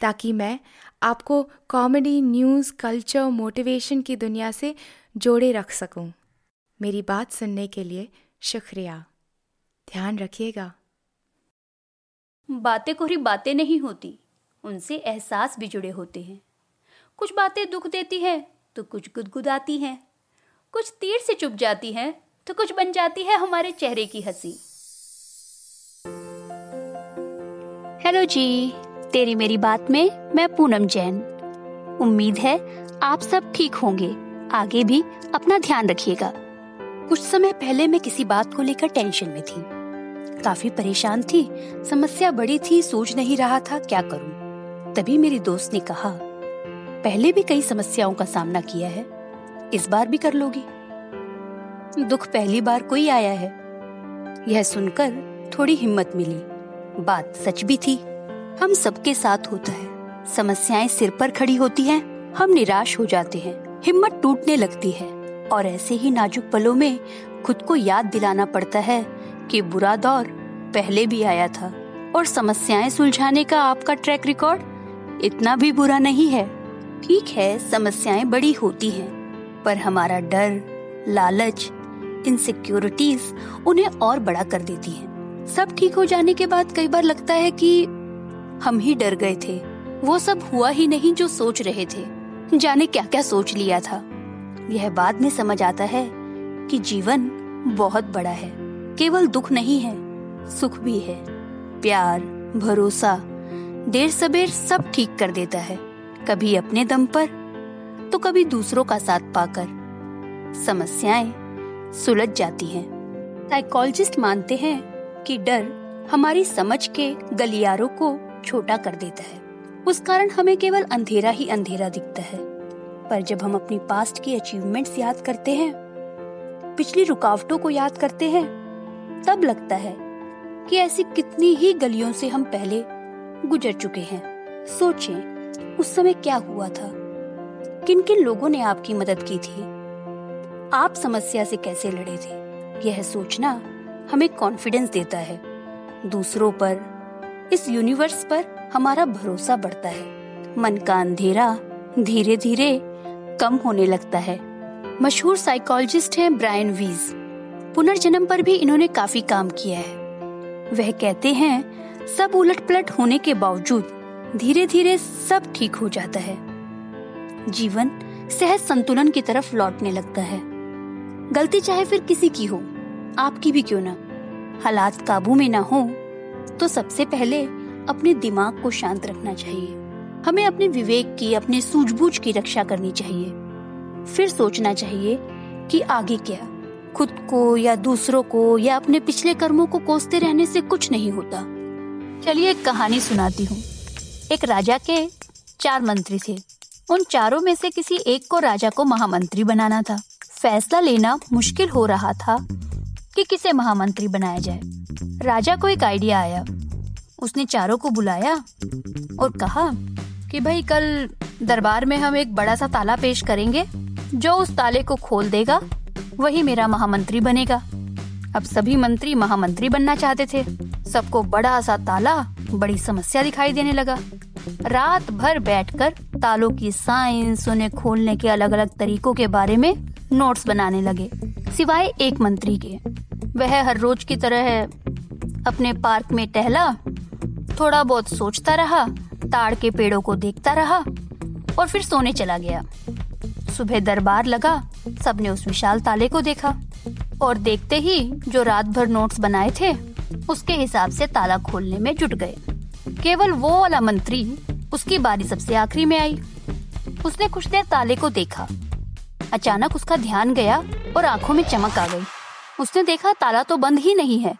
ताकि मैं आपको कॉमेडी न्यूज़ कल्चर मोटिवेशन की दुनिया से जोड़े रख सकूँ। मेरी बात सुनने के लिए शुक्रिया। ध्यान रखिएगा। बातें कोरी बातें नहीं होती उनसे एहसास भी जुड़े होते हैं। कुछ बातें दुख देती हैं तो कुछ गुदगुदाती हैं। कुछ तीर से चुप जाती हैं तो कुछ बन जाती है हमारे चेहरे की हँसी। हेलो जी तेरी मेरी बात में मैं पूनम जैन। उम्मीद है आप सब ठीक होंगे। आगे भी अपना ध्यान रखिएगा। कुछ समय पहले मैं किसी बात को लेकर टेंशन में थी। काफ़ी परेशान थी, समस्या बड़ी थी, सोच नहीं रहा था, क्या करूँ? तभी मेरी दोस्त ने कहा, पहले भी कई समस्याओं का सामना किया है, इस बार भी कर लोगी। दुख पहली बार कोई आया है। यह सुनकर थोड़ी हिम्मत मिली। बात सच भी थी। हम सबके साथ होता है। समस्याएँ सिर पर खड़ी होती हैं, हम निराश हो जाते हैं हिम्मत टूटने लगती है। और ऐसे ही नाजुक पलों में खुद को याद दिलाना पड़ता है कि बुरा दौर पहले भी आया था। और समस्याएँ सुलझाने का आपका ट्रैक रिकॉर्ड इतना भी बुरा नहीं है। ठीक है समस्याएँ बड़ी होती हैं पर हमारा डर लालच इनसिक्योरिटीज उन्हें और बड़ा कर देती हैं। सब ठीक हो जाने के बाद कई बार लगता है कि हम ही डर गए थे। वो सब हुआ ही नहीं जो सोच रहे थे। जाने क्या क्या सोच लिया था। यह बाद में समझ आता है कि जीवन बहुत बड़ा है। केवल दुख नहीं है, सुख भी है। प्यार, भरोसा, देर सबेर सब ठीक कर देता है। कभी अपने दम पर तो कभी दूसरों का साथ पाकर। समस्याएँ सुलझ जाती हैं। साइकोलॉजिस्ट मानते हैं कि डर हमारी समझ के गलियारों को छोटा कर देता है। उस कारण हमें केवल अंधेरा ही अंधेरा दिखता है। पर जब हम अपनी पास्ट की अचीवमेंट्स याद करते हैं, पिछली रुकावटों को याद करते हैं, तब लगता है कि ऐसी कितनी ही गलियों से हम पहले गुजर चुके हैं। सोचें, उस समय क्या हुआ था? किन किन लोगों ने आपकी मदद की थी? आप समस्या से कैसे लड़े थे? यह सोचना हमें कॉन्फिडेंस देता है। दूसरों पर इस यूनिवर्स पर हमारा भरोसा बढ़ता है। मन का अंधेरा धीरे धीरे कम होने लगता है। मशहूर साइकोलॉजिस्ट हैं ब्रायन वीज। पुनर्जन्म पर भी इन्होंने काफ़ी काम किया है। वह कहते हैं, सब उलट पलट होने के बावजूद धीरे धीरे सब ठीक हो जाता है। जीवन सहज संतुलन की तरफ़ लौटने लगता है। गलती चाहे फिर किसी की हो, आपकी भी क्यों ना? हालात काबू में ना हो तो सबसे पहले अपने दिमाग को शांत रखना चाहिए। हमें अपने विवेक की, अपने सूझबूझ की रक्षा करनी चाहिए। फिर सोचना चाहिए कि आगे क्या? खुद को या दूसरों को या अपने पिछले कर्मों को कोसते रहने से कुछ नहीं होता। चलिए एक कहानी सुनाती हूँ। एक राजा के चार मंत्री थे। उन चारों में से किसी एक को राजा को महामंत्री बनाना था। फैसला लेना मुश्किल हो रहा था कि किसे महामंत्री बनाया जाए। राजा को एक आइडिया आया। उसने चारों को बुलाया और कहा कि भाई, कल दरबार में हम एक बड़ा सा ताला पेश करेंगे, जो उस ताले को खोल देगा, वही मेरा महामंत्री बनेगा। अब सभी मंत्री महामंत्री बनना चाहते थे। सबको बड़ा सा ताला बड़ी समस्या दिखाई देने लगा। रात भर बैठकर तालों की साइंस उन्हें खोलने के अलग अलग तरीकों के बारे में नोट्स बनाने लगे, सिवाय एक मंत्री के। वह हर रोज की तरह अपने पार्क में टहला, थोड़ा बहुत सोचता रहा, ताड़ के पेड़ों को देखता रहा और फिर सोने चला गया। सुबह दरबार लगा, सबने उस विशाल ताले को देखा और देखते ही जो रात भर नोट्स बनाए थे, उसके हिसाब से ताला खोलने में जुट गए। केवल वो वाला मंत्री उसकी बारी सबसे आखिरी में आई। उसने कुछ देर ताले को देखा। अचानक उसका ध्यान गया और आँखों में चमक आ गई। उसने देखा ताला तो बंद ही नहीं है।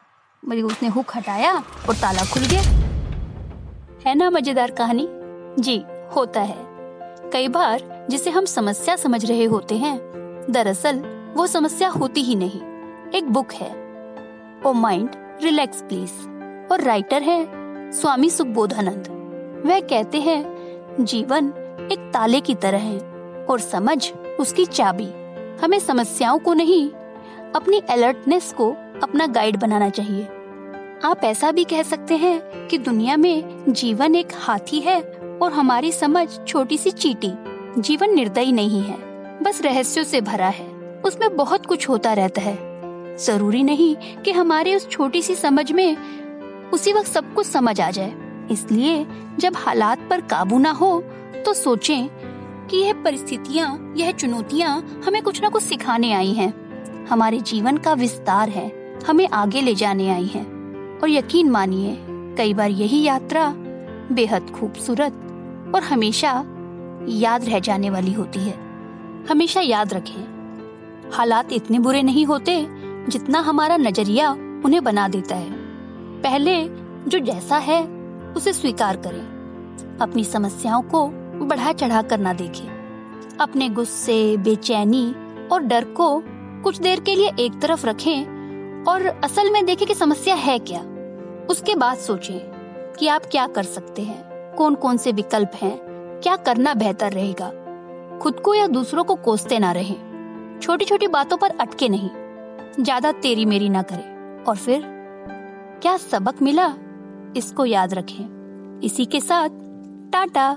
मगर उसने हुक हटाया और ताला खुल गया। है ना, मज़ेदार कहानी? जी, होता है। कई बार जिसे हम समस्या समझ रहे होते हैं, दरअसल वो समस्या होती ही नहीं। एक बुक है। O mind, relax please. और राइटर है स्वामी सुखबोधानंद। वह कहते हैं, जीवन एक ताले की तरह है और समझ उसकी चाबी। हमें समस्याओं को नहीं अपनी अलर्टनेस को अपना गाइड बनाना चाहिए। आप ऐसा भी कह सकते हैं कि दुनिया में जीवन एक हाथी है और हमारी समझ छोटी सी चीटी, जीवन निर्दयी नहीं है, बस रहस्यों से भरा है, उसमें बहुत कुछ होता रहता है। ज़रूरी नहीं कि हमारे उस छोटी सी समझ में उसी वक्त सब कुछ समझ आ जाए। इसलिए जब हालात पर काबू ना हो तो सोचें कि यह परिस्थितियाँ, यह चुनौतियाँ हमें कुछ ना कुछ सिखाने आई हैं। हमारे जीवन का विस्तार है। हमें आगे ले जाने आई है। और यकीन मानिए, कई बार यही यात्रा बेहद खूबसूरत और हमेशा याद रह जाने वाली होती है। हमेशा याद रखें, हालात इतने बुरे नहीं होते जितना हमारा नज़रिया उन्हें बना देता है। पहले जो जैसा है, उसे स्वीकार करें। अपनी समस्याओं को बढ़ा चढ़ा कर ना देखें। अपने गुस्से, बेचैनी और डर को कुछ देर के लिए एक तरफ़ रखें और असल में देखें कि समस्या है क्या। उसके बाद सोचें कि आप क्या कर सकते हैं कौन कौन से विकल्प हैं, क्या करना बेहतर रहेगा। खुद को या दूसरों को कोसते ना रहें। छोटी छोटी बातों पर अटके नहीं। ज़्यादा तेरी मेरी ना करें। और फिर, क्या सबक मिला? इसको याद रखें। इसी के साथ, टाटा।